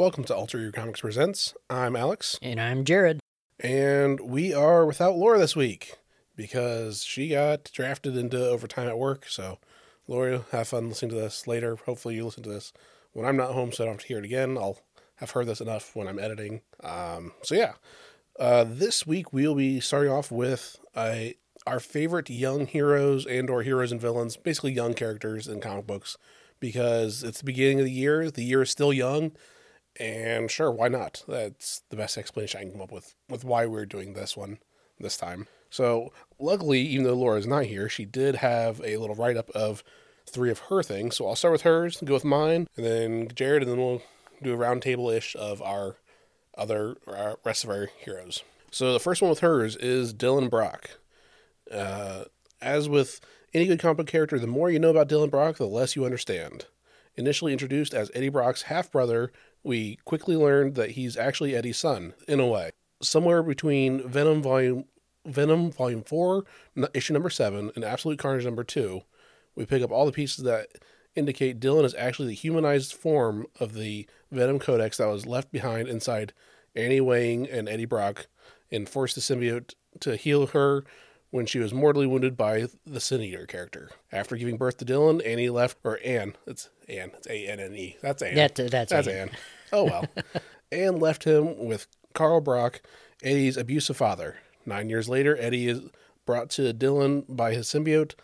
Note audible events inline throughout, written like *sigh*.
Welcome to Alter Your Comics Presents. I'm Alex, And I'm Jared. and we are without Laura this week because she got drafted into overtime at work. So, Laura, have fun listening to this later. Hopefully, you listen to this when I'm not home, so I don't have to hear it again. I'll have heard this enough when I'm editing. Um, so, yeah, uh, this week we'll be starting off with uh, our favorite young heroes and/or heroes and villains, basically young characters in comic books, because it's the beginning of the year. The year is still young. And sure, why not? That's the best explanation I can come up with with why we're doing this one this time. So, luckily, even though Laura's not here, she did have a little write up of three of her things. So I'll start with hers, go with mine, and then Jared, and then we'll do a roundtable ish of our other our rest of our heroes. So the first one with hers is Dylan Brock. Uh, as with any good comic character, the more you know about Dylan Brock, the less you understand. Initially introduced as Eddie Brock's half brother, we quickly learned that he's actually Eddie's son, in a way. Somewhere between Venom Volume Venom Volume 4, n- issue number 7, and Absolute Carnage number 2, we pick up all the pieces that indicate Dylan is actually the humanized form of the Venom Codex that was left behind inside Annie Weying and Eddie Brock and forced the symbiote to heal her when she was mortally wounded by the Sin Eater character. After giving birth to Dylan, Annie left, or Anne, it's Anne, it's A N N E. That's Anne. That, that's, That's it. Anne. Oh well. *laughs* Anne left him with Carl Brock, Eddie's abusive father. Nine years later, Eddie is brought to Dylan by his symbiote,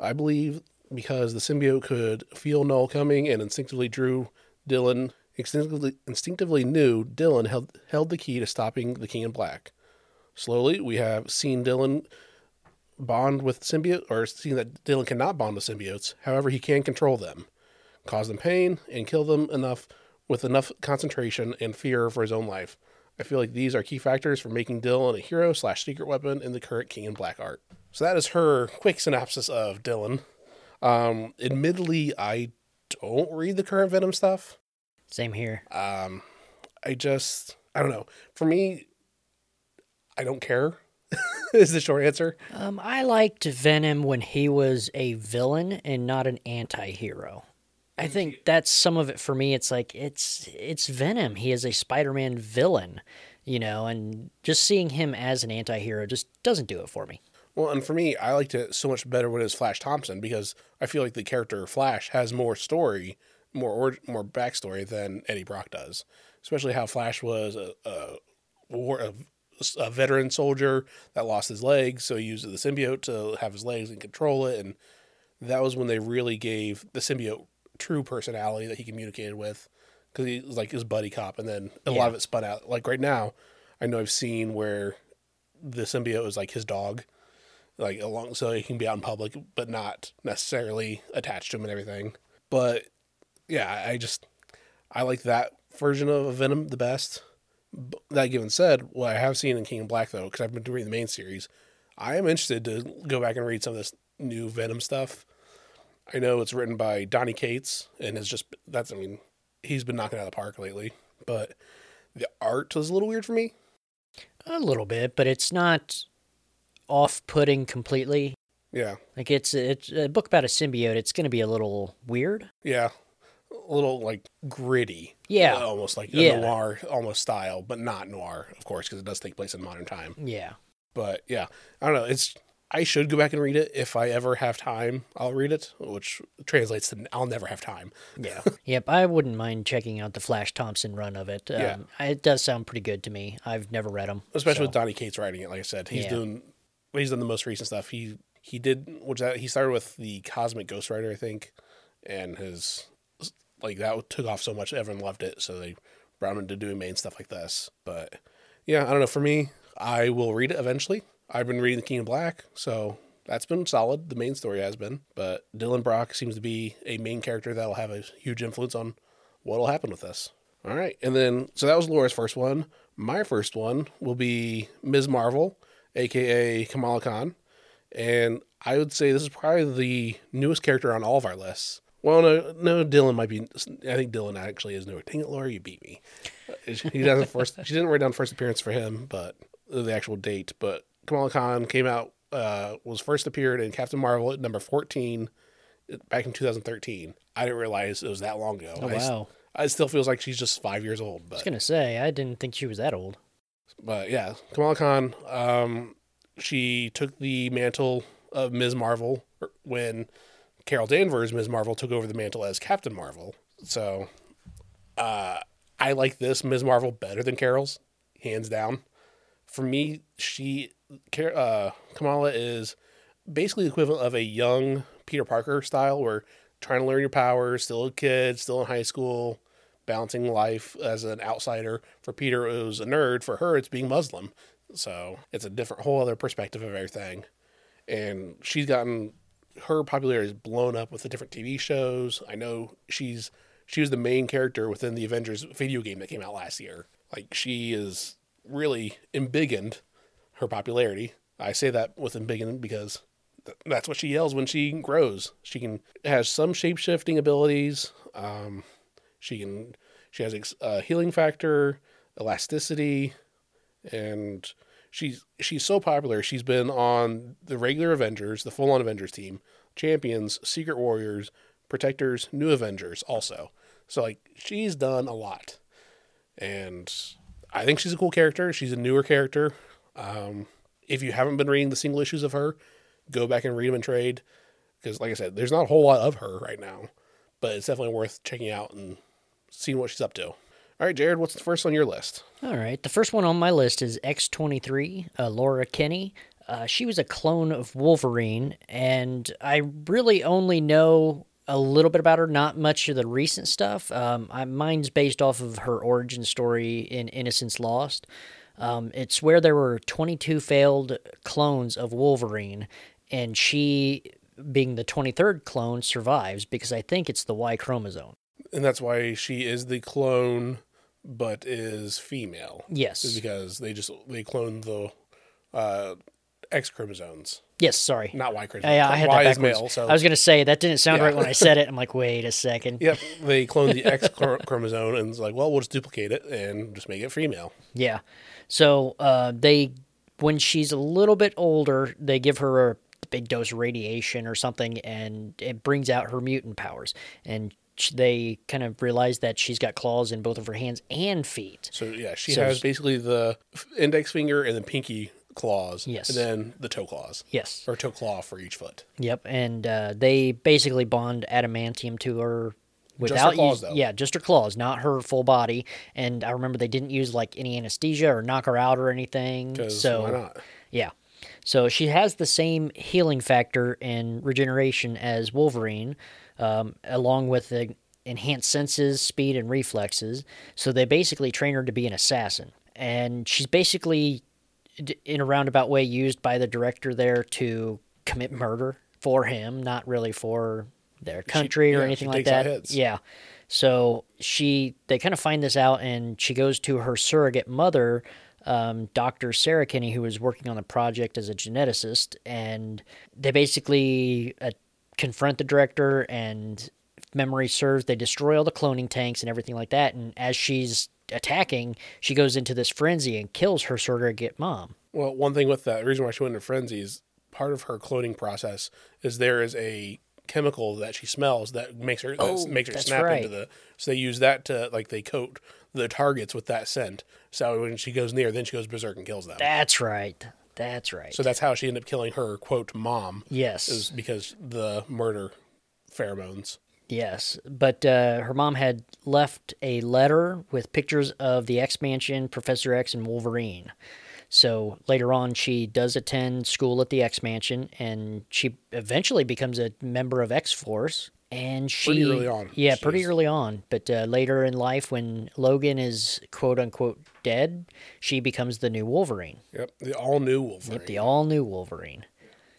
I believe, because the symbiote could feel Knull coming and instinctively drew Dylan. Instinctively, instinctively knew Dylan held, held the key to stopping the King in Black. Slowly, we have seen Dylan bond with symbiote, or seen that Dylan cannot bond with symbiotes. However, he can control them, cause them pain, and kill them enough with enough concentration and fear for his own life. I feel like these are key factors for making Dylan a hero slash secret weapon in the current King in Black art. So that is her quick synopsis of Dylan. Um, admittedly, I don't read the current Venom stuff. Same here. Um, I just, I don't know. For me, I don't care. *laughs* is the short answer. Um, I liked Venom when he was a villain and not an anti-hero. I think that's some of it for me. It's like it's it's Venom. He is a Spider-Man villain, you know, and just seeing him as an anti-hero just doesn't do it for me. Well, and for me, I liked it so much better when it was Flash Thompson because I feel like the character Flash has more story, more or, more backstory than Eddie Brock does. Especially how Flash was a, a war a, a veteran soldier that lost his legs, so he used the symbiote to have his legs and control it, and that was when they really gave the symbiote true personality that he communicated with because he was like his buddy cop, and then a lot of it spun out. Like right now, I know I've seen where the symbiote is like his dog like along so he can be out in public but not necessarily attached to him and everything. But yeah i just i like that version of venom the best. That given said what i have seen in king of black though because i've been reading the main series i am interested to go back and read some of this new venom stuff i know it's written by donny cates and it's just that's i mean he's been knocking out of the park lately but the art was a little weird for me A little bit, but it's not off-putting completely. yeah Like it's it's a book about a symbiote. It's going to be a little weird. Yeah, a little like gritty. Yeah. Almost like Yeah. noir almost style, but not noir, of course, because it does take place in modern time. Yeah. But yeah, I don't know. It's I should go back and read it if I ever have time. I'll read it, which translates to I'll never have time. Yeah. *laughs* yep. I wouldn't mind checking out the Flash Thompson run of it. Um, Yeah. It does sound pretty good to me. I've never read them. Especially with Donny Cates writing it. Like I said, he's Yeah. doing he's done the most recent stuff. He he did which that he started with the Cosmic Ghost Rider, I think, and his like that took off so much everyone loved it, so they brought him into doing main stuff like this. But yeah, I don't know. For me, I will read it eventually. I've been reading The King of Black, so that's been solid. The main story has been, but Dylan Brock seems to be a main character that'll have a huge influence on what'll happen with this. All right, and then so that was Laura's first one. My first one will be Ms. Marvel, aka Kamala Khan, and I would say this is probably the newest character on all of our lists. Well, no, no, Dylan might be. I think Dylan actually is newer. Dang it, Laura, you beat me. He doesn't *laughs* first. She didn't write down first appearance for him, but the actual date. But Kamala Khan came out. Uh, was first appeared in Captain Marvel at number fourteen back in 2013. I didn't realize it was that long ago. Oh, I, wow. It still feels like she's just five years old. But, I was gonna say I didn't think she was that old. but yeah, Kamala Khan. Um, she took the mantle of Ms. Marvel when Carol Danvers, Ms. Marvel, took over the mantle as Captain Marvel. So, uh, I like this Ms. Marvel better than Carol's, hands down. For me, she, uh, Kamala is basically the equivalent of a young Peter Parker style, where trying to learn your powers, still a kid, still in high school, balancing life as an outsider. For Peter, it was a nerd. For her, it's being Muslim. So it's a different, whole other perspective of everything. And she's gotten her popularity is blown up with the different TV shows. I know she's she was the main character within the Avengers video game that came out last year. Like she is really embiggened her popularity. I say that with embiggened because th- that's what she yells when she grows. She can has some shape shifting abilities. Um, she can she has ex- uh, healing factor, elasticity, and she's she's so popular. She's been on the regular Avengers, the full on Avengers team, Champions, Secret Warriors, Protectors, New Avengers, also. So like she's done a lot, and I think she's a cool character. She's a newer character. Um, if you haven't been reading the single issues of her, go back and read them in trade because, like I said, there's not a whole lot of her right now, but it's definitely worth checking out and seeing what she's up to. All right, Jared, what's the first on your list? All right. The first one on my list is X23, uh, Laura Kinney. Uh, she was a clone of Wolverine, and I really only know a little bit about her, not much of the recent stuff. Um, I, mine's based off of her origin story in Innocence Lost. Um, it's where there were 22 failed clones of Wolverine, and she, being the 23rd clone, survives because I think it's the Y chromosome. And that's why she is the clone, but is female. Yes. Is because they just they cloned the uh, X chromosomes, Yes, sorry. not Y chromosomes. Yeah, I had y that backwards. male, so I was gonna say that didn't sound Yeah. right when I said it. I'm like, wait a second. Yep, *laughs* they cloned the X *laughs* chromosome and it's like, well, we'll just duplicate it and just make it female. Yeah. So uh, they, when she's a little bit older, they give her a big dose of radiation or something, and it brings out her mutant powers. And they kind of realize that she's got claws in both of her hands and feet. So yeah, she So has basically the index finger and the pinky claws. Yes. And then the toe claws Yes. or toe claw for each foot. Yep. And uh, they basically bond adamantium to her. Without claws, use- yeah, just her claws, not her full body. And I remember they didn't use like any anesthesia or knock her out or anything. So why not? Yeah. So she has the same healing factor and regeneration as Wolverine, um, along with the enhanced senses, speed, and reflexes. So they basically train her to be an assassin. And she's basically, in a roundabout way, used by the director there to commit murder for him, not really for their country or yeah, anything like that. Yeah. So she, they kind of find this out, and she goes to her surrogate mother, um, Dr. Sarah Kinney, who was working on the project as a geneticist, and they basically uh, confront the director. And memory serves, they destroy all the cloning tanks and everything like that. And as she's attacking, she goes into this frenzy and kills her surrogate mom. Well, one thing with that, the reason why she went into frenzy is part of her cloning process is there is a chemical that she smells that makes her that Oh, makes her snap right. into the. So they use that to like they coat the targets with that scent. So when she goes near, then she goes berserk and kills them. That's right. That's right. So that's how she ended up killing her quote mom. yes. Is because the murder pheromones. Yes, but uh, her mom had left a letter with pictures of the X Mansion, Professor X, and Wolverine. So later on, she does attend school at the X Mansion, and she eventually becomes a member of X Force. And she, Pretty early on, yeah, pretty is. early on. But uh, later in life, when Logan is quote unquote dead, she becomes the new Wolverine. Yep, the all new Wolverine. Yep, the all new Wolverine.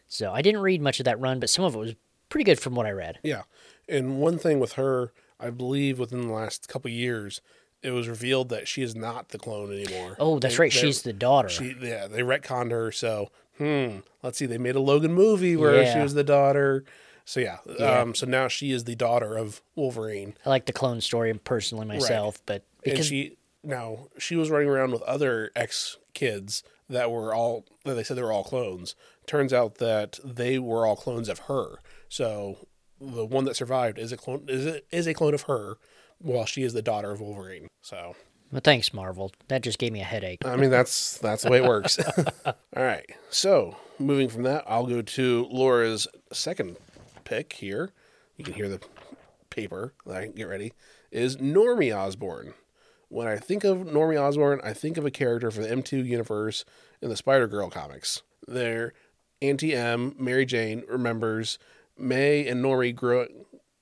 So I didn't read much of that run, but some of it was pretty good from what I read. Yeah. And one thing with her, I believe within the last couple of years, it was revealed that she is not the clone anymore. Oh, that's They- right. She's the daughter. She, yeah, they retconned her. So, hmm, let's see. They made a Logan movie where she was the daughter. So yeah, Yeah. um, so now she is the daughter of Wolverine, I like the clone story personally myself, but and because she now she was running around with other ex kids that were all that they said they were all clones. Turns out that they were all clones of her. So the one that survived is a clone is a, is a clone of her, well, she is the daughter of Wolverine. So Well, thanks, Marvel. That just gave me a headache. I mean, that's that's the way it works. *laughs* All right. So moving from that, I'll go to Laura's second pick here. You can hear the paper. I get ready. Is Normie Osborn. When I think of Normie Osborn, I think of a character for the M2 universe in the Spider Girl comics. There, Auntie M, Mary Jane, remembers May and Normie grow,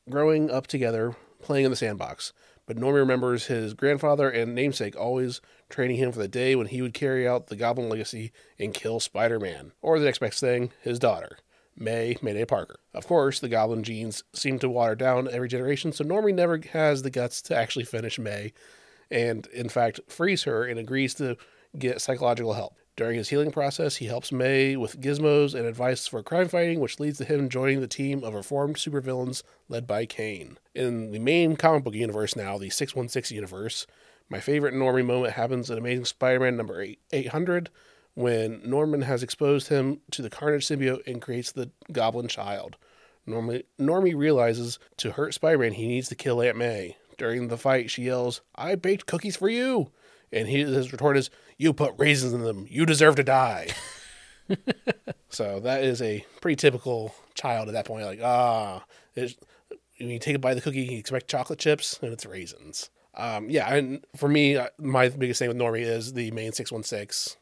growing up together, playing in the sandbox. But Normie remembers his grandfather and namesake always training him for the day when he would carry out the Goblin legacy and kill Spider Man. Or the next best thing, his daughter, May Mayday Parker. Of course, the Goblin genes seem to water down every generation, so Normie never has the guts to actually finish May, and in fact, frees her and agrees to get psychological help. During his healing process, he helps May with gizmos and advice for crime fighting, which leads to him joining the team of reformed supervillains led by Kaine. In the main comic book universe now, the 616 universe, my favorite Normie moment happens in Amazing Spider Man number 800 when Norman has exposed him to the Carnage symbiote and creates the Goblin Child. Normie, Normie realizes to hurt Spider Man, he needs to kill Aunt May. During the fight, she yells, I baked cookies for you. And he, his retort is, You put raisins in them. You deserve to die. *laughs* so that is a pretty typical child at that point. Like, ah, you take a bite of the cookie, you expect chocolate chips, and it's raisins. Um, yeah, and for me, uh, my biggest thing with Normie is the main 616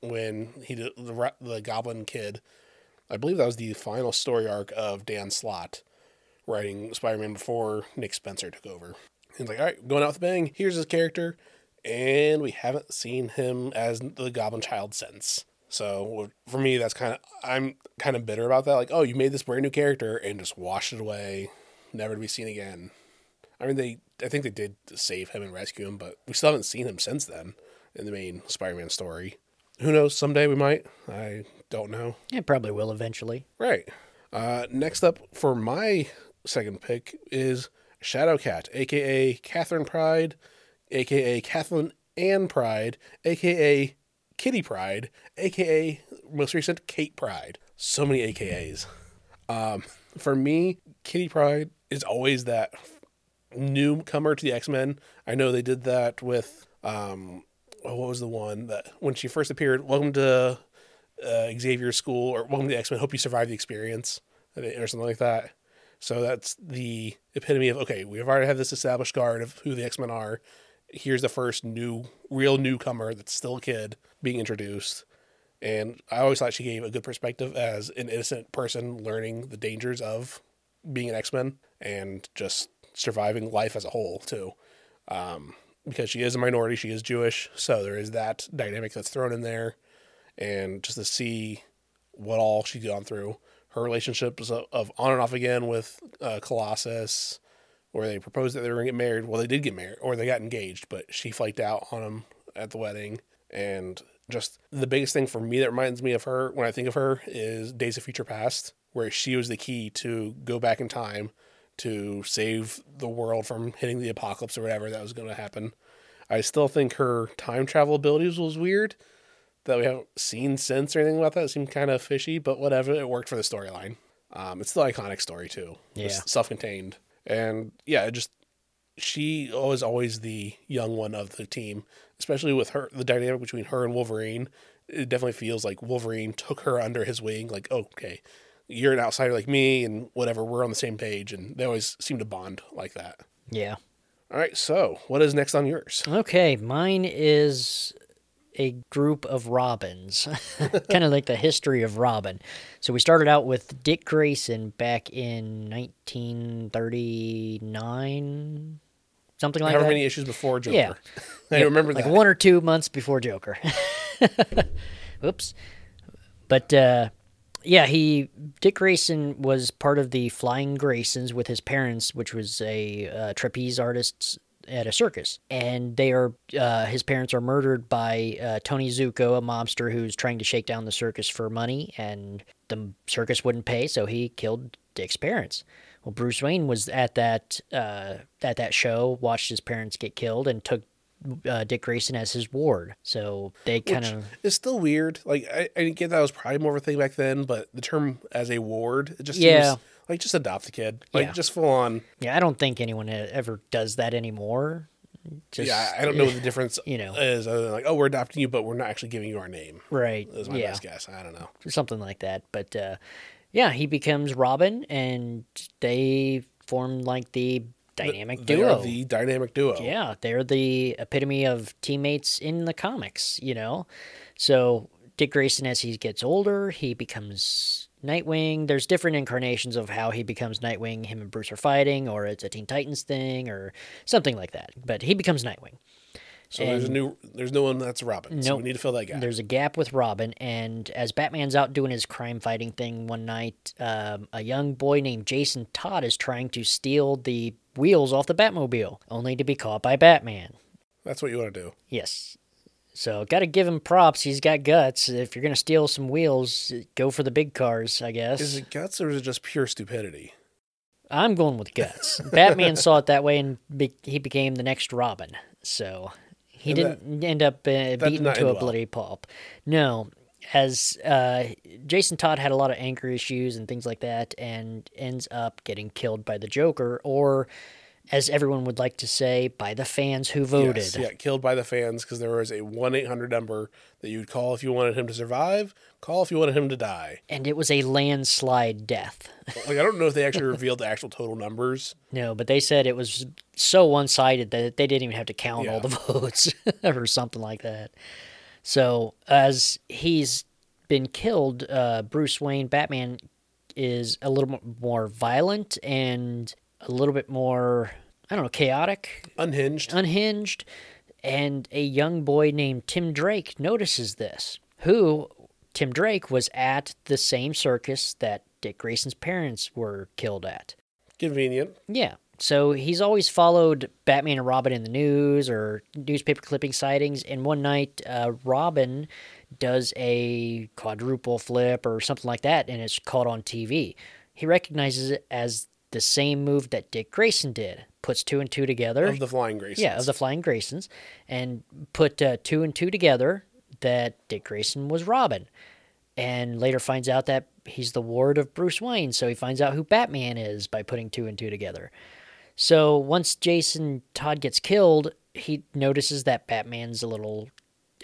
when he did the, the Goblin Kid. I believe that was the final story arc of Dan Slott writing Spider Man before Nick Spencer took over. He's like, all right, going out with a bang. Here's his character. And we haven't seen him as the Goblin Child since. So for me, that's kind of, I'm kind of bitter about that. Like, oh, you made this brand new character and just washed it away, never to be seen again. I mean, they, I think they did save him and rescue him, but we still haven't seen him since then in the main Spider Man story. Who knows? Someday we might. I don't know. It probably will eventually. Right. Uh, next up for my second pick is Shadowcat, aka Katherine Pryde, aka Kathleen Ann Pryde, aka Kitty Pryde, aka most recent Kate Pryde. So many AKAs. Um, for me, Kitty Pryde is always that newcomer to the X Men. I know they did that with um, oh, what was the one that when she first appeared? Welcome to uh, school, or welcome to X Men. Hope you survive the experience, or something like that. So that's the epitome of okay, we've already had this established guard of who the X Men are. Here's the first new, real newcomer that's still a kid being introduced. And I always thought she gave a good perspective as an innocent person learning the dangers of being an X Men and just surviving life as a whole, too. Um, because she is a minority, she is Jewish. So there is that dynamic that's thrown in there. And just to see what all she's gone through her relationships of, of on and off again with uh, Colossus, where they proposed that they were going to get married. Well, they did get married, or they got engaged, but she flaked out on him at the wedding. And just the biggest thing for me that reminds me of her when I think of her is Days of Future Past, where she was the key to go back in time to save the world from hitting the apocalypse or whatever that was going to happen. I still think her time travel abilities was weird that we haven't seen since or anything about that. It seemed kind of fishy, but whatever. It worked for the storyline. Um, it's the iconic story too. Yeah. self-contained, and yeah, just she was always the young one of the team, especially with her the dynamic between her and Wolverine. It definitely feels like Wolverine took her under his wing. Like, oh, okay, you're an outsider like me, and whatever. We're on the same page, and they always seem to bond like that. Yeah. All right, so what is next on yours? Okay, mine is a group of Robins, *laughs* kind of like the history of Robin. So we started out with Dick Grayson back in 1939, something like However that. How many issues before Joker. Yeah. *laughs* I Yeah, remember like that. one or two months before Joker. *laughs* Oops. But uh, yeah, he Dick Grayson was part of the Flying Graysons with his parents, which was a uh, trapeze artist at a circus, and they are uh, his parents are murdered by uh, Tony Zucco, a mobster who's trying to shake down the circus for money, and the circus wouldn't pay, so he killed Dick's parents. Well, Bruce Wayne was at that uh, at that show, watched his parents get killed, and took uh, Dick Grayson as his ward. So they kind of It's still weird. Like I, I get that was probably more of a thing back then, but the term as a ward, it just Yeah. seems like just adopt the kid. Like Yeah. just full on. Yeah, I don't think anyone e- ever does that anymore. Just, yeah, I don't know what the *laughs* difference you know. is. Other than like, oh, we're adopting you, but we're not actually giving you our name. Right. Is my yeah. best guess. I don't know. something like that. But uh, yeah, he becomes Robin, and they form like the dynamic They duo. are the dynamic duo. yeah, they're the epitome of teammates in the comics. You know, so Dick Grayson, as he gets older, he becomes Nightwing. There's different incarnations of how he becomes Nightwing. Him and Bruce are fighting, or it's a Teen Titans thing, or something like that. But he becomes Nightwing. So there's a new. There's no one that's Robin. So we need to fill that gap. There's a gap with Robin, and as Batman's out doing his crime fighting thing one night, um, a young boy named Jason Todd is trying to steal the wheels off the Batmobile, only to be caught by Batman. That's what you want to do. Yes. So, got to give him props. He's got guts. If you're going to steal some wheels, go for the big cars, I guess. Is it guts or is it just pure stupidity? I'm going with guts. Batman saw it that way, and be- he became the next Robin. So he And didn't end up uh, beaten to a well. bloody pulp. No, as uh, Jason Todd had a lot of anger issues and things like that, and ends up getting killed by the Joker, or as everyone would like to say, by the fans who voted. Yes, yeah, killed by the fans because there was a one eight hundred number that you'd call if you wanted him to survive. Call if you wanted him to die. And it was a landslide death. *laughs* Like I don't know if they actually revealed the actual total numbers. No, but they said it was so one sided that they didn't even have to count all the *laughs* votes *laughs* or something like that. So, as he's been killed, uh, Bruce Wayne, Batman, is a little mo- more violent and a little bit more, I don't know, chaotic, Unhinged. unhinged. And a young boy named Tim Drake notices this, who, Tim Drake, was at the same circus that Dick Grayson's parents were killed at. Convenient. Yeah. So he's always followed Batman and Robin in the news or newspaper clipping sightings. And one night, uh, Robin does a quadruple flip or something like that, and it's caught on TV. He recognizes it as the same move that Dick Grayson did. Puts two and two together. Of the Flying Graysons. Yeah, of the Flying Graysons, and put uh, two and two together that Dick Grayson was Robin, and later finds out that he's the ward of Bruce Wayne. So he finds out who Batman is by putting two and two together. So once Jason Todd gets killed, he notices that Batman's a little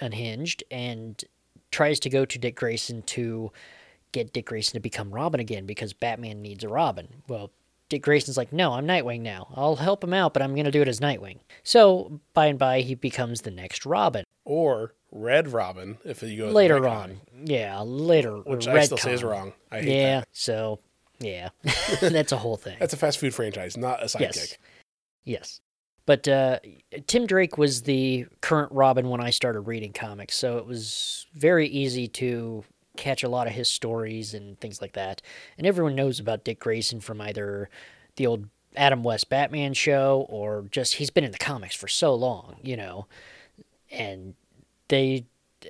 unhinged and tries to go to Dick Grayson to get Dick Grayson to become Robin again because Batman needs a Robin. Well, Dick Grayson's like, no, I'm Nightwing now. I'll help him out, but I'm going to do it as Nightwing. So by and by, he becomes the next Robin. Or Red Robin, if you go Later on. Yeah, later. which Redcon. I still say is wrong. I hate Yeah, that. so, yeah. *laughs* *laughs* That's a whole thing. That's a fast food franchise, not a sidekick. Yes. Yes. But uh, Tim Drake was the current Robin when I started reading comics, so it was very easy to catch a lot of his stories and things like that. And everyone knows about Dick Grayson from either the old Adam West Batman show or just he's been in the comics for so long, you know. And they,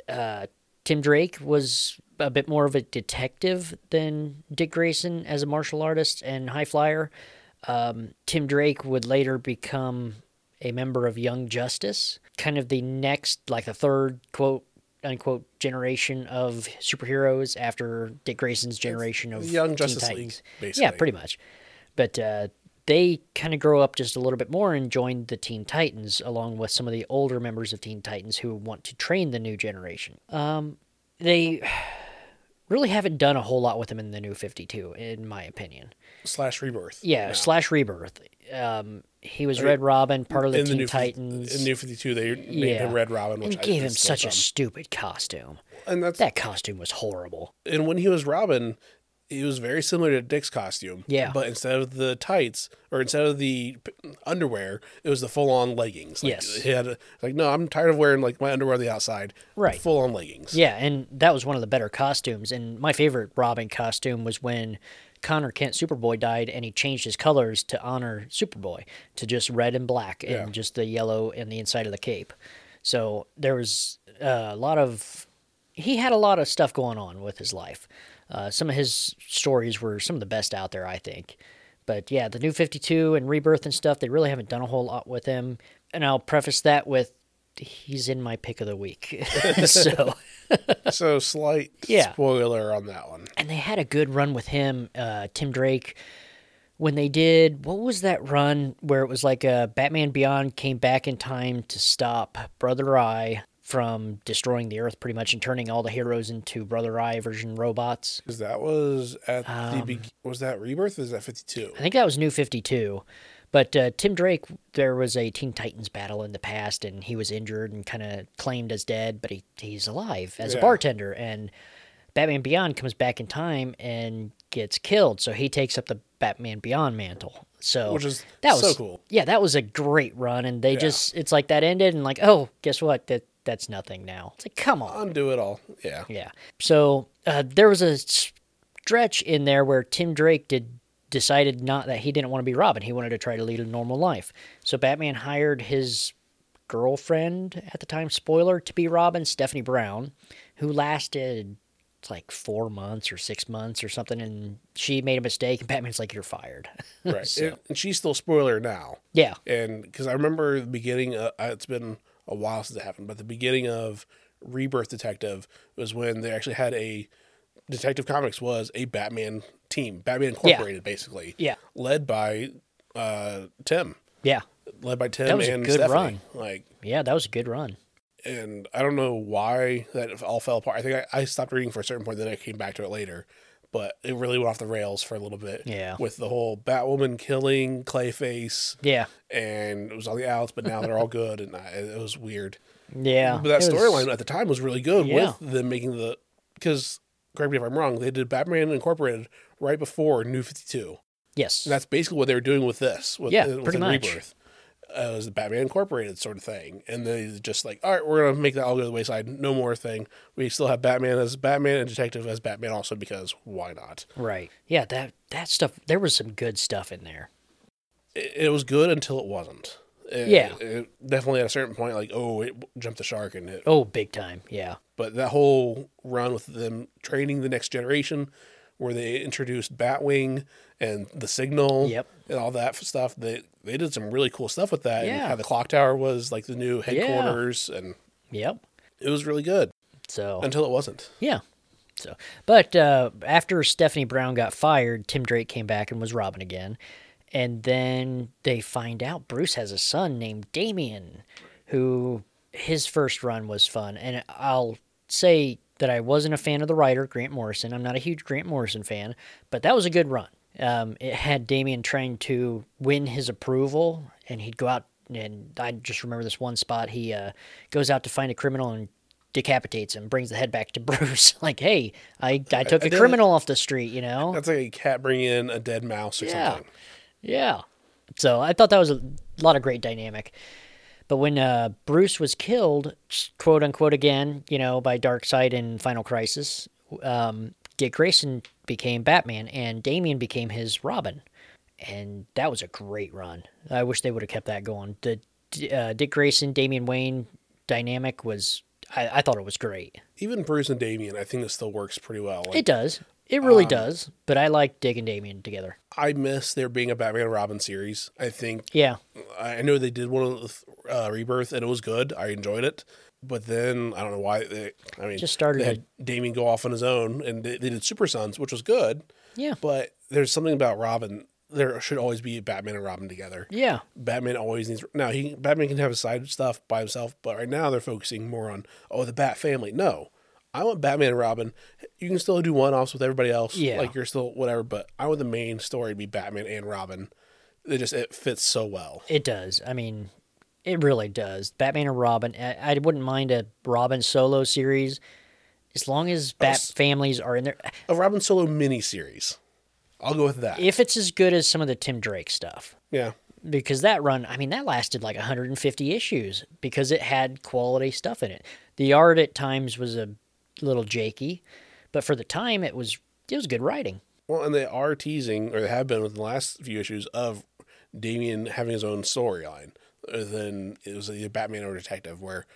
uh, Tim Drake was a bit more of a detective than Dick Grayson as a martial artist and high flyer. Um, Tim Drake would later become a member of Young Justice, kind of the next, like the third quote unquote generation of superheroes after Dick Grayson's generation of the Young Teen Justice League, Titans. basically. Yeah, pretty much. But uh, they kind of grow up just a little bit more and join the Teen Titans along with some of the older members of Teen Titans who want to train the new generation. Um, they *sighs* really haven't done a whole lot with them in the new 52, in my opinion. Slash Rebirth. Yeah, now. slash Rebirth. Um, he was Red Robin, part of the in the Teen new 50 Titans. in New Fifty Two, they named Yeah. him Red Robin, which and I gave him such a stupid costume. And that's That costume was horrible. and when he was Robin, he was very similar to Dick's costume. Yeah. But instead of the tights or instead of the underwear, it was the full on leggings. Like, Yes. He had a, like, no, I'm tired of wearing like my underwear on the outside. Right. Full on leggings. Yeah, and that was one of the better costumes. And my favorite Robin costume was when Conner Kent Superboy died and he changed his colors to honor Superboy to just red and black and Yeah. just the yellow and the inside of the cape. So there was uh, a lot of. He had a lot of stuff going on with his life. Uh, some of his stories were some of the best out there, I think. But yeah, the new 52 and Rebirth and stuff, they really haven't done a whole lot with him. And I'll preface that with he's in my pick of the week. *laughs* *laughs* so so slight Yeah. spoiler on that one. and they had a good run with him, uh, Tim Drake. When they did, what was that run where it was like uh, Batman Beyond came back in time to stop Brother Eye from destroying the Earth, pretty much, and turning all the heroes into Brother Eye version robots. Because that was at the Um, be- was that Rebirth? Or is that fifty two? I think that was New Fifty Two. But uh, Tim Drake, there was a Teen Titans battle in the past, and he was injured and kind of claimed as dead, but he, he's alive as a bartender. And Batman Beyond comes back in time and gets killed, so he takes up the Batman Beyond mantle. So Which is that was so cool. Yeah, that was a great run, and they Yeah. just it's like that ended, and like oh, guess what? That that's nothing now. It's like come on. Undo it all. Yeah. Yeah. So uh, there was a stretch in there where Tim Drake did decided not that he didn't want to be Robin. He wanted to try to lead a normal life. So Batman hired his girlfriend at the time, spoiler, to be Robin, Stephanie Brown, who lasted like four months or six months or something, and she made a mistake, and Batman's like, "You're fired." *laughs* Right. So- And- and she's still spoiler now. yeah, And because I remember the beginning, uh, it's been a while since it happened, but the beginning of Rebirth Detective was when they actually had a Detective Comics was a Batman team, Batman Incorporated, basically. Yeah. Led by uh, Tim, yeah, led by Tim That was a good Stephanie. run. Like, yeah. That was a good run. and I don't know why that all fell apart. I think I, I stopped reading for a certain point, then I came back to it later. But it really went off the rails for a little bit. Yeah. With the whole Batwoman killing Clayface Yeah, and it was on the outs, but now they're all good, and I, it was weird. yeah. But that storyline at the time was really good Yeah. with them making the because correct me if I'm wrong, they did Batman Incorporated right before New Fifty Two. Yes. And that's basically what they were doing with this. With, Yeah, uh, pretty much. Rebirth. Uh, it was the Batman Incorporated sort of thing, and they just like, all right, we're gonna make that all go to the wayside. No more thing. We still have Batman as Batman and Detective as Batman also because why not? Right. Yeah, that that stuff there was some good stuff in there. It, it was good until it wasn't. It- Yeah. it definitely at a certain point, like, oh, it jumped the shark, and it Oh, big time. Yeah. But that whole run with them training the next generation, where they introduced Batwing and the Signal, Yep. and all that stuff, they they did some really cool stuff with that. And Yeah. how the clock tower was like the new headquarters, and Yep. it was really good So until it wasn't. yeah. So, but uh, after Stephanie Brown got fired, Tim Drake came back and was Robin again, and then they find out Bruce has a son named Damian, who his first run was fun, and I'll say that I wasn't a fan of the writer Grant Morrison. I'm not a huge Grant Morrison fan, but that was a good run. Um, it had Damian trying to win his approval, and he'd go out and I just remember this one spot. He uh, goes out to find a criminal and decapitates him, brings the head back to *laughs* Bruce. like, hey, I, I took I a did it. criminal off the street, you know? That's like a cat bringing in a dead mouse or Yeah. something. Yeah. So I thought that was a lot of great dynamic. But when uh, Bruce was killed, quote unquote, again, you know, by Darkseid in Final Crisis, um, Dick Grayson became Batman and Damian became his Robin. And that was a great run. I wish they would have kept that going. The uh, Dick Grayson, Damian Wayne dynamic was, I, I thought it was great. Even Bruce and Damian, I think it still works pretty well. Like, It does. It really does. But I like Dick and Damian together. I miss there being a Batman and Robin series. I think Yeah. I know they did one with uh, Rebirth and it was good. I enjoyed it. But then I don't know why they. I mean, Just started They had Damian go off on his own, and they, they did Super Sons, which was good. Yeah. But there's something about Robin. There should always be Batman and Robin together. Yeah. Batman always needs. Now he Batman can have his side stuff by himself, but right now they're focusing more on oh the Bat family. No, I want Batman and Robin. You can still do one offs with everybody else. Yeah. like you're still whatever. But I want the main story to be Batman and Robin. It just it fits so well. It does. I mean, it really does. Batman and Robin. I, I wouldn't mind a Robin solo series as long as Bat s- families are in there. A Robin solo mini series. I'll go with that. If it's as good as some of the Tim Drake stuff, yeah, because that run, I mean, that lasted like 150 issues because it had quality stuff in it. The art at times was a little jakey, but for the time, it was it was good writing. well, and they are teasing, or they have been with the last few issues of Damian having his own storyline. Uh, then it was either Batman or Detective, where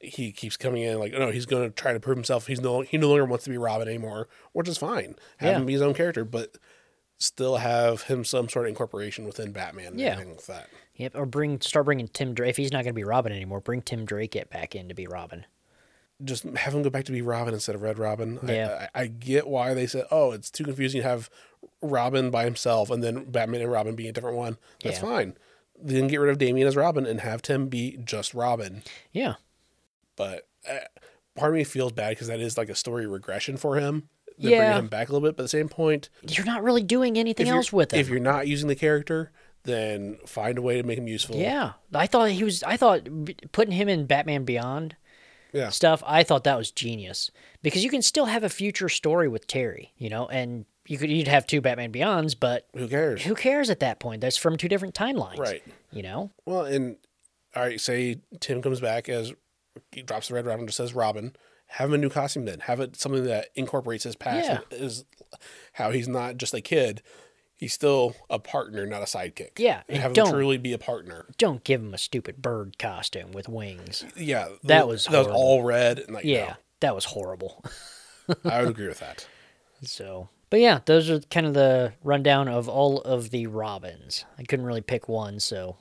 he keeps coming in like, no, he's going to try to prove himself. He's no, he no longer wants to be Robin anymore, which is fine. Have Yeah. him be his own character, but still have him some sort of incorporation within Batman. Yeah. that. Yep, or bring start bringing Tim Drake. If he's not going to be Robin anymore, bring Tim Drake it back in to be Robin. Just have him go back to be Robin instead of Red Robin. I- Yeah. I, I get why they said, oh, it's too confusing to have Robin by himself and then Batman and Robin being a different one. That's Yeah. fine. Then get rid of Damian as Robin and have Tim be just Robin. Yeah. But uh, part of me feels bad because that is like a story regression for him. They're Yeah. bringing him back a little bit. But at the same point, You're not really doing anything else with it. If you're not using the character, then find a way to make him useful. Yeah, I thought he was. I thought putting him in Batman Beyond Yeah. stuff. I thought that was genius because you can still have a future story with Terry, you know, and you could you'd have two Batman Beyonds, but Who cares? who cares at that point? That's from two different timelines, Right. You know, Well, and all right, say Tim comes back as he drops the red Robin, just says Robin. Have him a new costume then. Have it something that incorporates his past. Yeah. Is how he's not just a kid. He's still a partner, not a sidekick. Yeah, And have him truly be a partner. don't give him a stupid bird costume with wings. Yeah. That was that was all red. And like, Yeah, that was horrible. I would *laughs* agree with that. So, but yeah, those are kind of the rundown of all of the Robins. I couldn't really pick one, so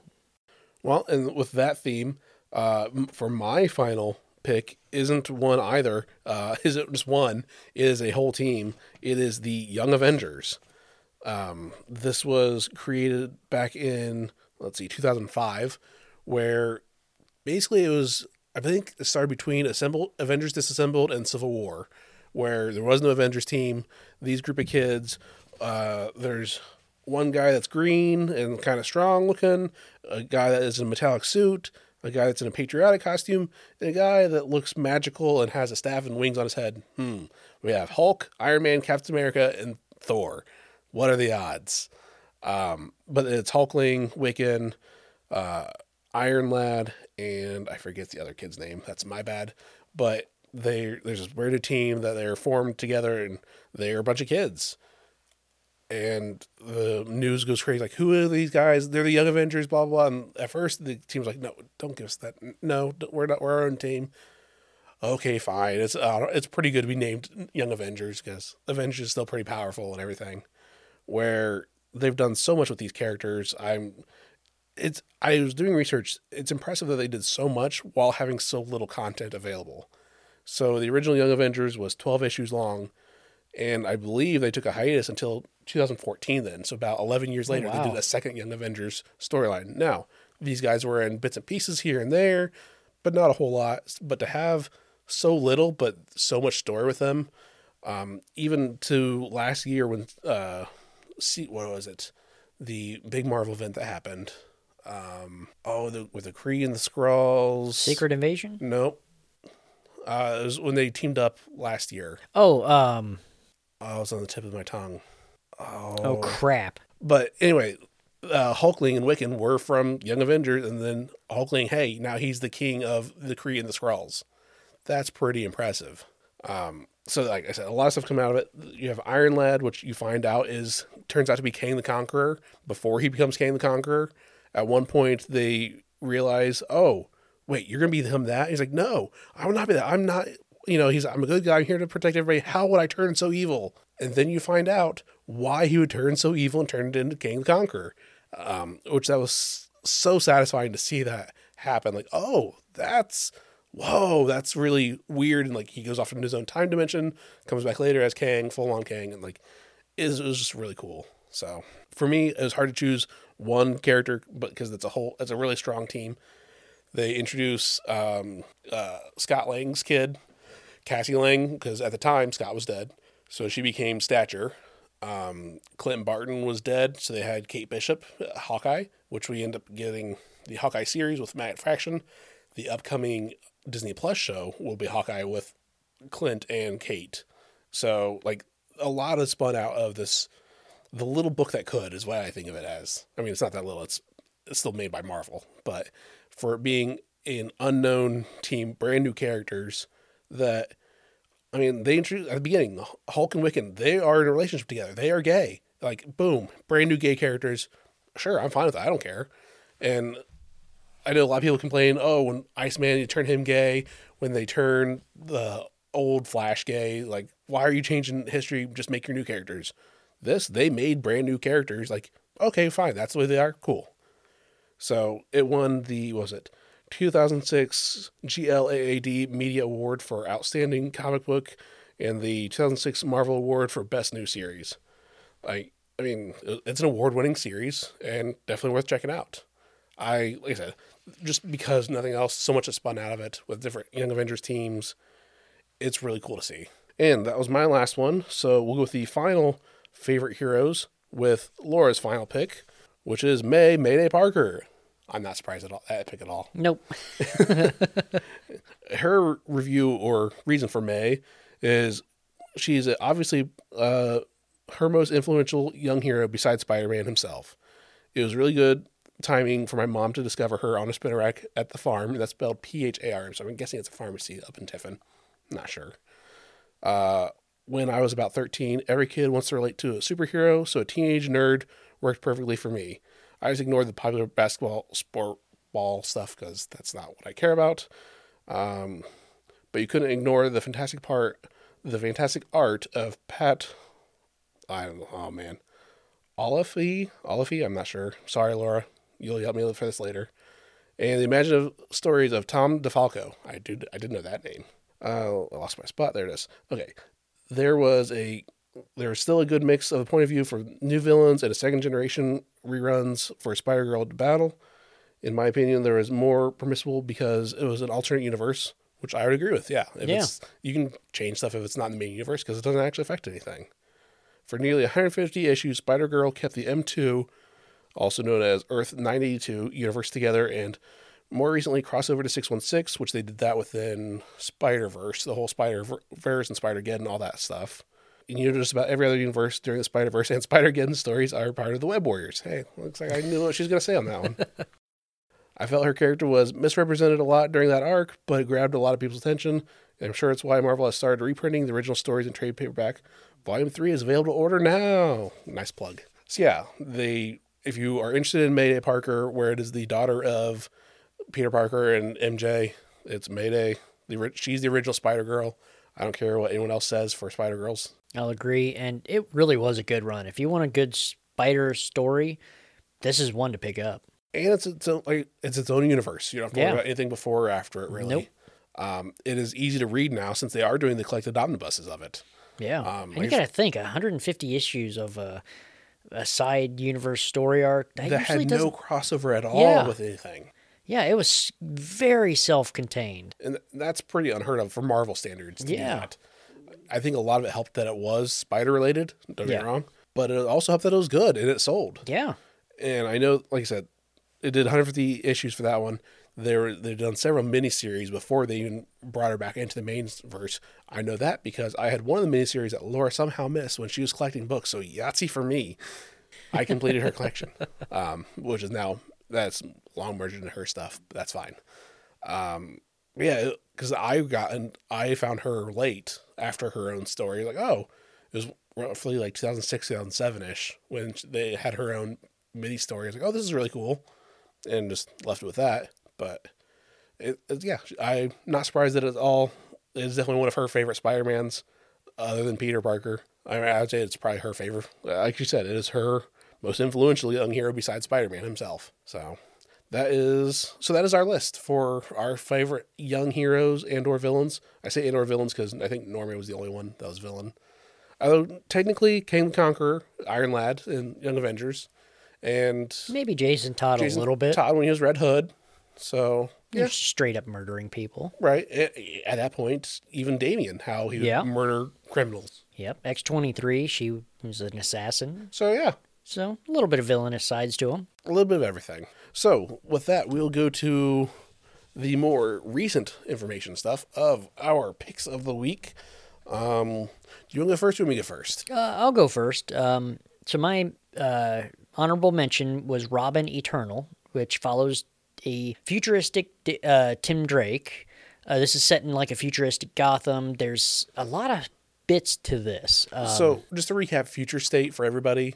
Well, and with that theme, uh, for my final pick isn't one either. Uh, *laughs* is it just one? It is a whole team. It is the Young Avengers. Um, this was created back in let's see, 2005, where basically it was. I think it started between Assembled Avengers Disassembled and Civil War, where there was no Avengers team. These group of kids, uh, there's one guy that's green and kind of strong looking, a guy that is in a metallic suit, a guy that's in a patriotic costume, and a guy that looks magical and has a staff and wings on his head. Hmm. We have Hulk, Iron Man, Captain America, and Thor. What are the odds? Um, but it's Hulkling, Wiccan, uh, Iron Lad, and I forget the other kid's name. That's my bad. But they there's this brand team that they're formed together, and they're a bunch of kids. And the news goes crazy, like, who are these guys? They're the Young Avengers, blah blah. blah. And at first, the team's like, no, don't give us that. No, we're not. We're our own team. Okay, fine. It's uh, it's pretty good to be named Young Avengers because Avengers is still pretty powerful and everything. Where they've done so much with these characters, I'm it's I was doing research. It's impressive that they did so much while having so little content available. So the original Young Avengers was 12 issues long, and I believe they took a hiatus until 2014. Then, so about 11 years later, wow. they did a second Young Avengers storyline. Now these guys were in bits and pieces here and there, but not a whole lot. But to have so little, but so much story with them, um, even to last year when uh, see what was it, the big Marvel event that happened. Um, oh, the, with the Kree and the Skrulls. Secret Invasion. Nope. Uh, it was when they teamed up last year. Oh, um, Oh, it was on the tip of my tongue. Oh, oh crap. but anyway, uh, Hulkling and Wiccan were from Young Avengers, and then Hulkling, hey, now he's the king of the Kree and the Skrulls. That's pretty impressive. Um, so, like I said, a lot of stuff come out of it. You have Iron Lad, which you find out is turns out to be Kang the Conqueror before he becomes Kang the Conqueror. At one point, they realize, oh, wait, you're gonna be him that? He's like, no, I will not be that. I'm not. You know, he's I'm a good guy. I'm here to protect everybody. How would I turn so evil? And then you find out why he would turn so evil and turn it into King the Conqueror, um, which that was so satisfying to see that happen. Like, oh, that's whoa, that's really weird. And like he goes off into his own time dimension, comes back later as Kang, full on Kang, and like it was, just really cool. So for me, it was hard to choose one character, but because it's a whole, it's a really strong team. They introduce um, uh, Scott Lang's kid, Cassie Lang, because at the time Scott was dead, so she became Stature. Um, Clinton Barton was dead, so they had Kate Bishop, uh, Hawkeye, which we end up getting the Hawkeye series with Matt Fraction. The upcoming Disney Plus show will be Hawkeye with Clint and Kate. So like a lot is spun out of this the little book that could is what I think of it as. I mean, it's not that little. It's it's still made by Marvel, but for being an unknown team, brand new characters that I mean, they introduced at the beginning Hulk and Wiccan. They are in a relationship together. They are gay. Like, boom, brand new gay characters. Sure, I'm fine with that. I don't care. And I know a lot of people complain, oh, when Iceman, you turn him gay. When they turn the old Flash gay, like, why are you changing history? Just make your new characters. This, they made brand new characters. Like, okay, fine. That's the way they are. Cool. So it won the, was it 2006 GLAAD Media Award for Outstanding Comic Book and the 2006 Marvel Award for Best New Series. I, I mean, it's an award-winning series and definitely worth checking out. I, like I said, just because nothing else, so much has spun out of it with different Young Avengers teams. It's really cool to see. And that was my last one. So we'll go with the final favorite heroes with Laura's final pick, which is May Mayday Parker. I'm not surprised at all that pick at all. Nope. *laughs* Her review or reason for May is she's obviously uh, her most influential young hero besides Spider-Man himself. It was really good timing for my mom to discover her on a spinner rack at the farm. That's spelled P H A R. So I'm guessing it's a pharmacy up in Tiffin. Not sure. Uh, when I was about 13, every kid wants to relate to a superhero, so a teenage nerd worked perfectly for me. I just ignored the popular basketball sport ball stuff because that's not what I care about. Um, but you couldn't ignore the fantastic part, the fantastic art of Pat. I. Oh man, Oliphie, Oliphie. I'm not sure. Sorry, Laura. You'll help me look for this later. And the imaginative stories of Tom DeFalco. I do. I didn't know that name. Uh, I lost my spot. There it is. Okay, there was a there was still a good mix of a point of view for new villains and a second generation reruns for Spider Girl to battle. In my opinion, there was more permissible because it was an alternate universe, which I would agree with. Yeah, if Yeah. it's you can change stuff if it's not in the main universe because it doesn't actually affect anything. For nearly 150 issues, Spider Girl kept the M2, also known as Earth 982, universe together, and more recently crossover to 616, which they did that within Spider Verse, the whole Spider Verse and Spider Geddon, all that stuff. And you know, just about every other universe during the Spider Verse and *laughs* Spider Geddon stories are part of the Web Warriors. Hey, looks like I knew what she was going to say on that one. *laughs* I felt her character was misrepresented a lot during that arc, but it grabbed a lot of people's attention. And I'm sure it's why Marvel has started reprinting the original stories in trade paperback. Volume 3 is available to order now. Nice plug. So, yeah, they, if you are interested in Mayday Parker, where it is the daughter of Peter Parker and MJ, it's Mayday. The, she's the original Spider Girl. I don't care what anyone else says for Spider Girls. I'll agree. And it really was a good run. If you want a good spider story, this is one to pick up. and it's its own, like it's its own universe. You don't have to Yeah. worry about anything before or after it. Really, Nope. um, it is easy to read now since they are doing the collected omnibuses of it. Yeah. Um, and like you got to think 150 issues of a, a side universe story arc. That, That had no crossover at all Yeah. with anything, Yeah, it was very self contained. and that's pretty unheard of for Marvel standards. To Yeah. I think a lot of it helped that it was spider related. Don't get Yeah. me wrong, but it also helped that it was good and it sold. Yeah. And I know, like I said, it did 150 issues for that one. They were they've done several miniseries before they even brought her back into the main verse. I know that because I had one of the miniseries that Laura somehow missed when she was collecting books. So Yahtzee for me, I completed her collection, *laughs* um, which is now that's long merged into her stuff. But that's fine. Um, yeah, because I got and I found her late after her own story. Like, oh, it was roughly like 2006, 2007 ish when they had her own mini story. I was like, oh, this is really cool, and just left it with that. But it, it- yeah, I'm not surprised that it's all. It's definitely one of her favorite Spider Mans, other than Peter Parker. I mean, I'd say it's probably her favorite. Like you said, it is her most influential young hero besides Spider Man himself. So that is so that is our list for our favorite young heroes and or villains. I say and or villains because I think Norman was the only one that was villain. Although technically, Kang the Conqueror, Iron Lad, and Young Avengers, and Maybe Jason Todd Jason a little bit. Todd when he was Red Hood. So You're straight up murdering people. right at, at that point, even Damian, how he would murder criminals. Yep. X23, she was an assassin. So yeah, So a little bit of villainous sides to him. a little bit of everything. So with that, we'll go to the more recent information stuff of our picks of the week. Um, do you want to go first? Or you want me to go first? Uh, I'll go first. Um, so my uh, honorable mention was Robin Eternal, which follows a futuristic uh, Tim Drake. Uh, this is set in like a futuristic Gotham. There's a lot of bits to this. Uh, so just to recap, future state for everybody,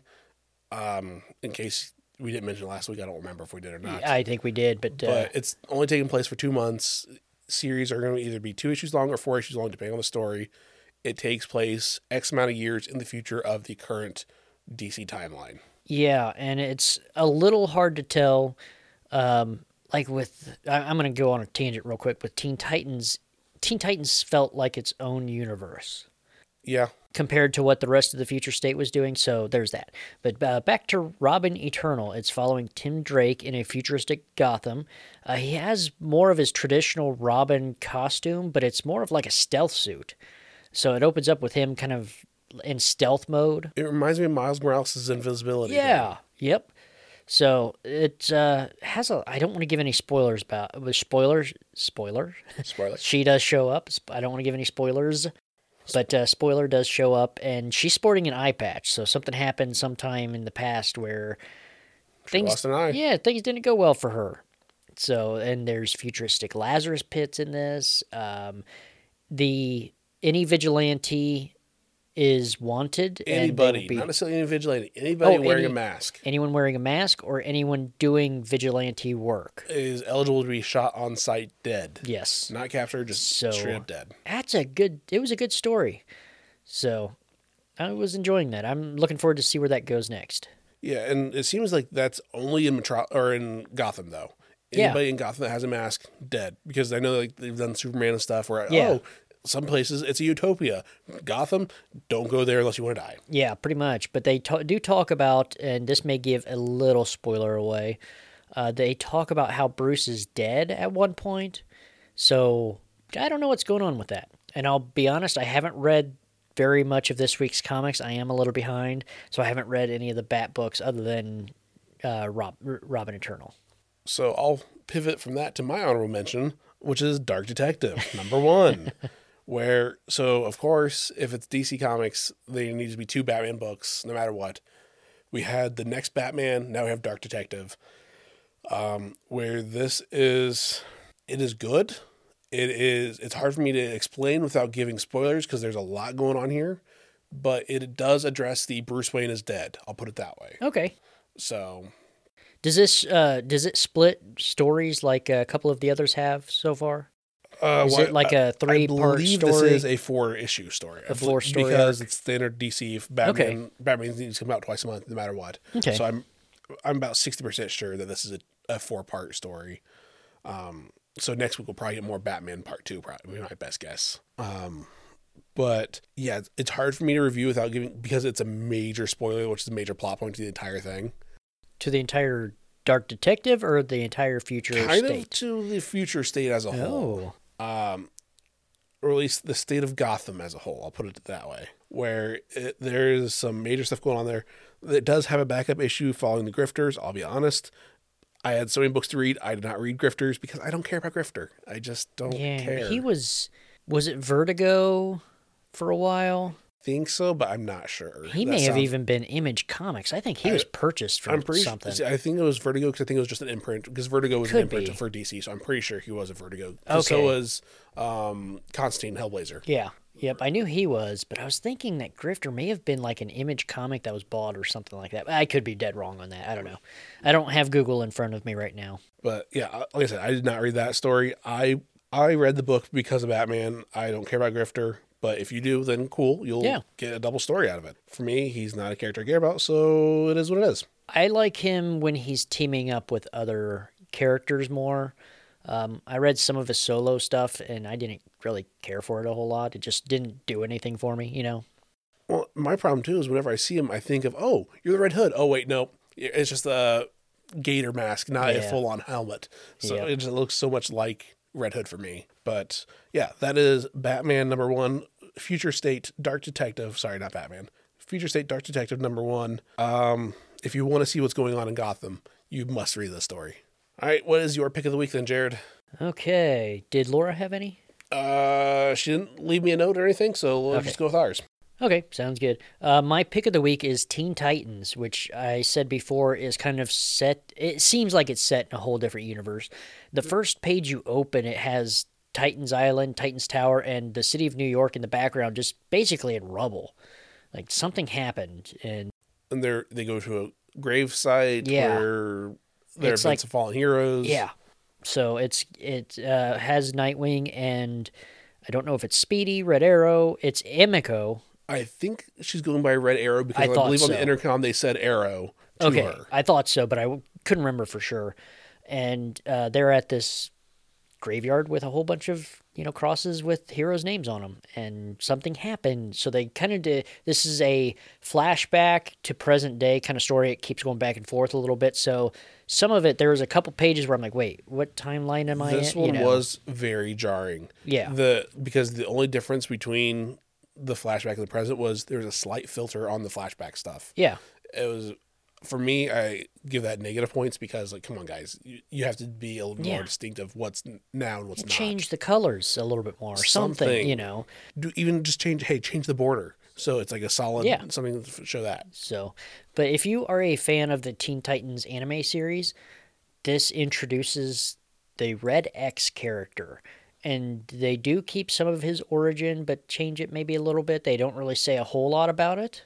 um, in case we didn't mention last week. I don't remember if we did or not. I think we did, but, uh, but it's only taking place for two months. Series are going to either be two issues long or four issues long, depending on the story. It takes place X amount of years in the future of the current DC timeline. yeah, and it's a little hard to tell. Um, like with I, I'm going to go on a tangent real quick with Teen Titans. Teen Titans felt like its own universe Yeah. compared to what the rest of the future state was doing. So there's that. But uh, back to Robin Eternal. It's following Tim Drake in a futuristic Gotham. Uh, he has more of his traditional Robin costume, but it's more of like a stealth suit. So it opens up with him kind of in stealth mode. It reminds me of Miles Morales' invisibility. Yeah. Yep. So it uh, has a. I don't want to give any spoilers about. With spoilers, spoiler. Spoiler. *laughs* she does show up. I don't want to give any spoilers, but uh, spoiler does show up, and she's sporting an eye patch. So something happened sometime in the past where things. lost an eye. Yeah, things didn't go well for her. So and there's futuristic Lazarus pits in this. Um, the any vigilante is wanted. and Anybody, be- not necessarily any vigilante, anybody Oh, wearing any- a mask anyone wearing a mask or anyone doing vigilante work. is eligible to be shot on sight dead. Yes. Not captured, just So- straight up dead. That's a good it was a good story. So I was enjoying that. I'm looking forward to see where that goes next. Yeah, and it seems like that's only in Metro or in Gotham though. Yeah. Anybody in Gotham that has a mask, dead. Because I know like they've done Superman and stuff where Yeah. oh, some places it's a utopia. Gotham, don't go there unless you want to die. Yeah, pretty much. But they ta- do talk about, and this may give a little spoiler away. Uh, they talk about how Bruce is dead at one point. So I don't know what's going on with that. And I'll be honest, I haven't read very much of this week's comics. I am a little behind, so I haven't read any of the Bat books other than uh, Rob, R- Robin Eternal. So I'll pivot from that to my honorable mention, which is Dark Detective, number one. *laughs* where so of course, if it's DC Comics, they need to be two Batman books, no matter what. We had the next Batman, now we have Dark Detective. Um, where this is it is good. It is it's hard for me to explain without giving spoilers because there's a lot going on here. But it does address the Bruce Wayne is dead. I'll put it that way. Okay. So Does this uh, does it split stories like a couple of the others have so far? Uh, Is it like a three-part believe story? This is a four issue story. I A bel- four-story because arc? it's standard DC. Batman, Okay. Batman needs to come out twice a month, no matter what. Okay. So I'm I'm about sixty percent sure that this is a, a four part story. Um, so next week we'll probably get more Batman part two. Probably my best guess. Um, but yeah, it's- it's hard for me to review without giving because it's a major spoiler, which is a major plot point to the entire thing. To the entire Dark Detective or the entire future Kind state? of to the future state as a whole. Um, or at least the state of Gotham as a whole. I'll put it that way, where it, there is some major stuff going on there. It does have a backup issue following the Grifters. I'll be honest. I had so many books to read. I did not read Grifters because I don't care about Grifter. I just don't yeah. care. He was was it Vertigo for a while? Think so, but I'm not sure. He That may have even been Image Comics. I think he was purchased pretty. something. I think it was Vertigo because I think it was just an imprint because Vertigo was Could an imprint be. for DC. So I'm pretty sure he was a Vertigo. 'Cause So was um, Constantine Hellblazer. Yeah. Yep, I knew he was, but I was thinking that Grifter may have been like an image comic that was bought or something like that. I could be dead wrong on that. I don't know. I don't have Google in front of me right now. But yeah, like I said, I did not read that story. I I read the book because of Batman. I don't care about Grifter, but if you do, then cool. You'll Yeah. get a double story out of it. For me, he's not a character I care about, so it is what it is. I like him when he's teaming up with other characters more. Um, I read some of his solo stuff and I didn't really care for it a whole lot. It just didn't do anything for me, you know? Well, my problem too is whenever I see him, I think of, oh, you're the Red Hood. Oh wait, no, it's just a gator mask, not a full on helmet. So Yep. it just looks so much like Red Hood for me. But yeah, that is Batman number one, Future State Dark Detective. Sorry, not Batman. Future State Dark Detective number one. Um, if you want to see what's going on in Gotham, you must read this story. All right, what is your pick of the week then, Jared? Okay. Did Laura have any? Uh, she didn't leave me a note or anything, so we'll Okay. just go with ours. Okay, sounds good. Uh, my pick of the week is Teen Titans, which I said before is kind of set. It seems like it's set in a whole different universe. The first page you open, it has Titans Island, Titans Tower, and the city of New York in the background, just basically in rubble. Like something happened, and And they're they go to a gravesite Yeah. where there It's have been like- some fallen heroes. yeah. So it's it uh, has Nightwing and I don't know if it's Speedy, Red Arrow. It's Emiko. I think she's going by Red Arrow because I I, believe on the intercom they said Arrow to Okay, her. I thought so, but I w- couldn't remember for sure. and uh, they're at this graveyard with a whole bunch of you know crosses with heroes' names on them, and something happened. So they kind of did. This is a flashback to present day kind of story. It keeps going back and forth a little bit. So some of it, there was a couple pages where I'm like, wait, what timeline am I This in? one you know? was very jarring. Yeah. The because the only difference between the flashback and the present was there was a slight filter on the flashback stuff. yeah. It was for me. I give that negative points because like, come on, guys, you, you have to be a little Yeah. more distinct of what's now and what's not. Change the colors a little bit more, something, Something. you know. Do even just change. Hey, change the border so it's like a solid Yeah. something to show that. So, but if you are a fan of the Teen Titans anime series, this introduces the Red X character. And they do keep some of his origin, but change it maybe a little bit. They don't really say a whole lot about it.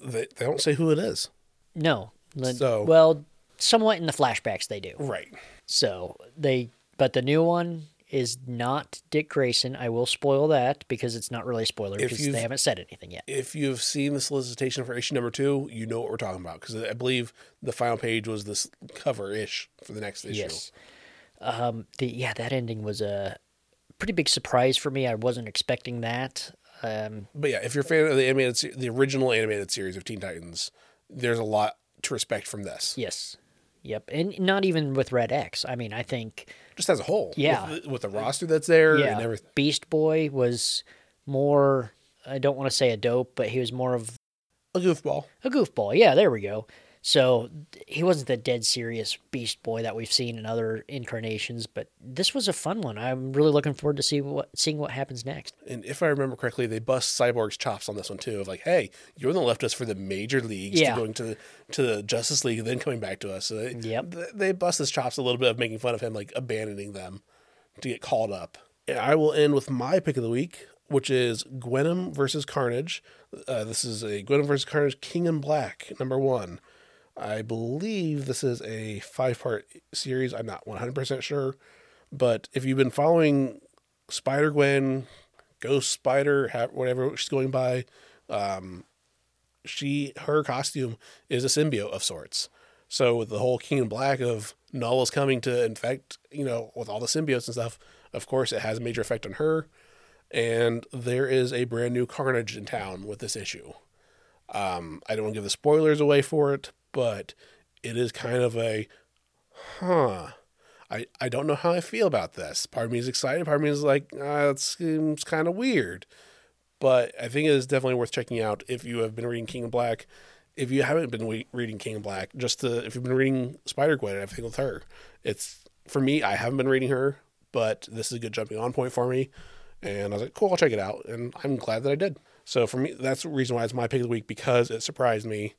They, they don't say who it is. No. So- well, somewhat in the flashbacks they do. Right. So they, but the new one is not Dick Grayson. I will spoil that because it's not really a spoiler If because they haven't said anything yet. If you've seen the solicitation for issue number two, you know what we're talking about because I believe the final page was this cover ish for the next issue. Yes. Um, the yeah, that ending was a pretty big surprise for me. I wasn't expecting that. Um, But yeah, if you're a fan of the animated, the original animated series of Teen Titans, there's a lot to respect from this, yes. Yep. And not even with Red X. I mean, I think just as a whole. Yeah. with the, with the roster that's there yeah, and everything. Beast Boy was more I don't want to say a dope, but he was more of A goofball. a goofball. Yeah, there we go. So he wasn't the dead serious Beast Boy that we've seen in other incarnations, but this was a fun one. I'm really looking forward to see what seeing what happens next. And if I remember correctly, they bust Cyborg's chops on this one too. Of like, hey, you're the one that left us for the major leagues Yeah. to going to the, to the Justice League, and then coming back to us. So they, Yep. they bust his chops a little bit of making fun of him, like abandoning them to get called up. And I will end with my pick of the week, which is Gwenom versus Carnage. Uh, this is a Gwenom versus Carnage King in Black number one. I believe this is a five part series. I'm not 100% sure. But if you've been following Spider Gwen, Ghost Spider, whatever she's going by, um, she her costume is a symbiote of sorts. So with the whole King in Black of Knull is coming to infect, you know, with all the symbiotes and stuff, of course it has a major effect on her. And there is a brand new Carnage in town with this issue. Um, I don't want to give the spoilers away for it, but it is kind of a, huh. I, I don't know how I feel about this. Part of me is excited. Part of me is like, uh, it seems kind of weird. But I think it is definitely worth checking out if you have been reading King of Black. If you haven't been we- reading King of Black, just to, if you've been reading Spider Gwen and everything with her, it's for me. I haven't been reading her, but this is a good jumping on point for me. And I was like, cool, I'll check it out, and I'm glad that I did. So for me, that's the reason why it's my pick of the week because it surprised me,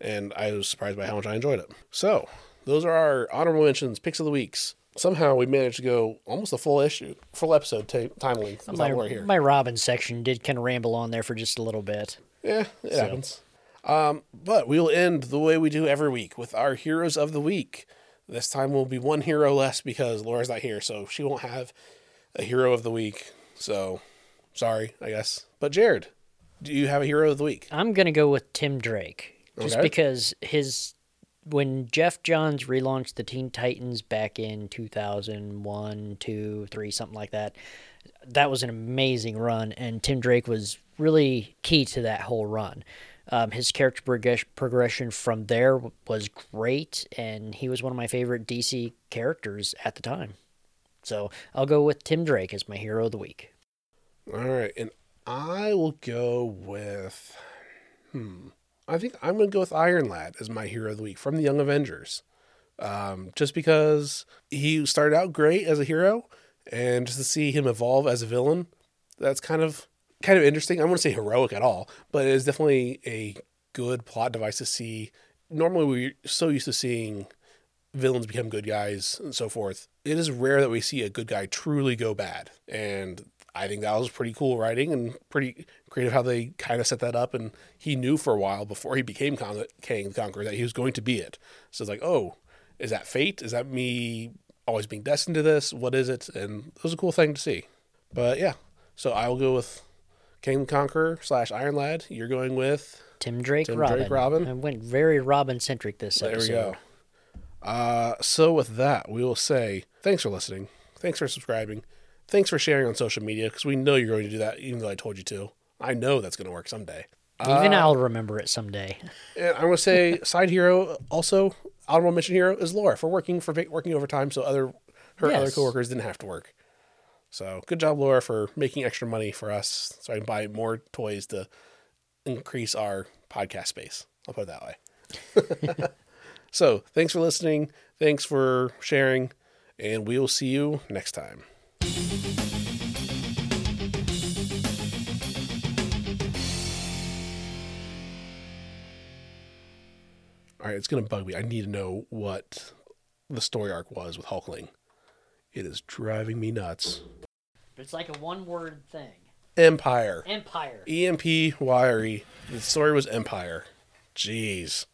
and I was surprised by how much I enjoyed it. So those are our honorable mentions, picks of the weeks. Somehow we managed to go almost a full issue, full episode ta- time length My, here. my Robin section did kind of ramble on there for just a little bit. Yeah, it happens. Um, but we will end the way we do every week with our heroes of the week. This time we'll be one hero less because Laura's not here, so she won't have a hero of the week. So sorry, I guess. But Jared, do you have a hero of the week? I'm gonna go with Tim Drake, just Okay. because his when Geoff Johns relaunched the Teen Titans back in 2001, 2, 3, something like that. That was an amazing run, and Tim Drake was really key to that whole run. Um, his character progress- progression from there was great, and he was one of my favorite DC characters at the time. So I'll go with Tim Drake as my hero of the week. All right, and I will go with. Hmm. I think I'm going to go with Iron Lad as my hero of the week from the Young Avengers. Um, just because he started out great as a hero, and just to see him evolve as a villain, that's kind of kind of interesting. I wouldn't say heroic at all, but it is definitely a good plot device to see. Normally, we're so used to seeing villains become good guys and so forth. It is rare that we see a good guy truly go bad. And I think that was pretty cool writing and pretty creative how they kind of set that up. And he knew for a while before he became Con- Kang the Conqueror that he was going to be it. So it's like, oh, is that fate? Is that me always being destined to this? What is it? And it was a cool thing to see. But yeah, so I will go with Kang the Conqueror slash Iron Lad. You're going with Tim Drake Tim Robin. Drake Robin. I went very Robin centric this There episode. we go. Uh, so with that, we will say thanks for listening. Thanks for subscribing. Thanks for sharing on social media because we know you're going to do that, even though I told you to. I know that's going to work someday. Even uh, I'll remember it someday. And I'm going to say *laughs* side hero also honorable mention hero is Laura for working for working overtime, so other her other coworkers didn't have to work. So good job, Laura, for making extra money for us, so I can buy more toys to increase our podcast space. I'll put it that way. *laughs* so thanks for listening. Thanks for sharing, and we will see you next time. All right, it's gonna bug me. I need to know what the story arc was with Hulkling. It is driving me nuts. It's like a one word thing. Empyre. Empyre. E M P Y R E. The story was Empyre. Jeez.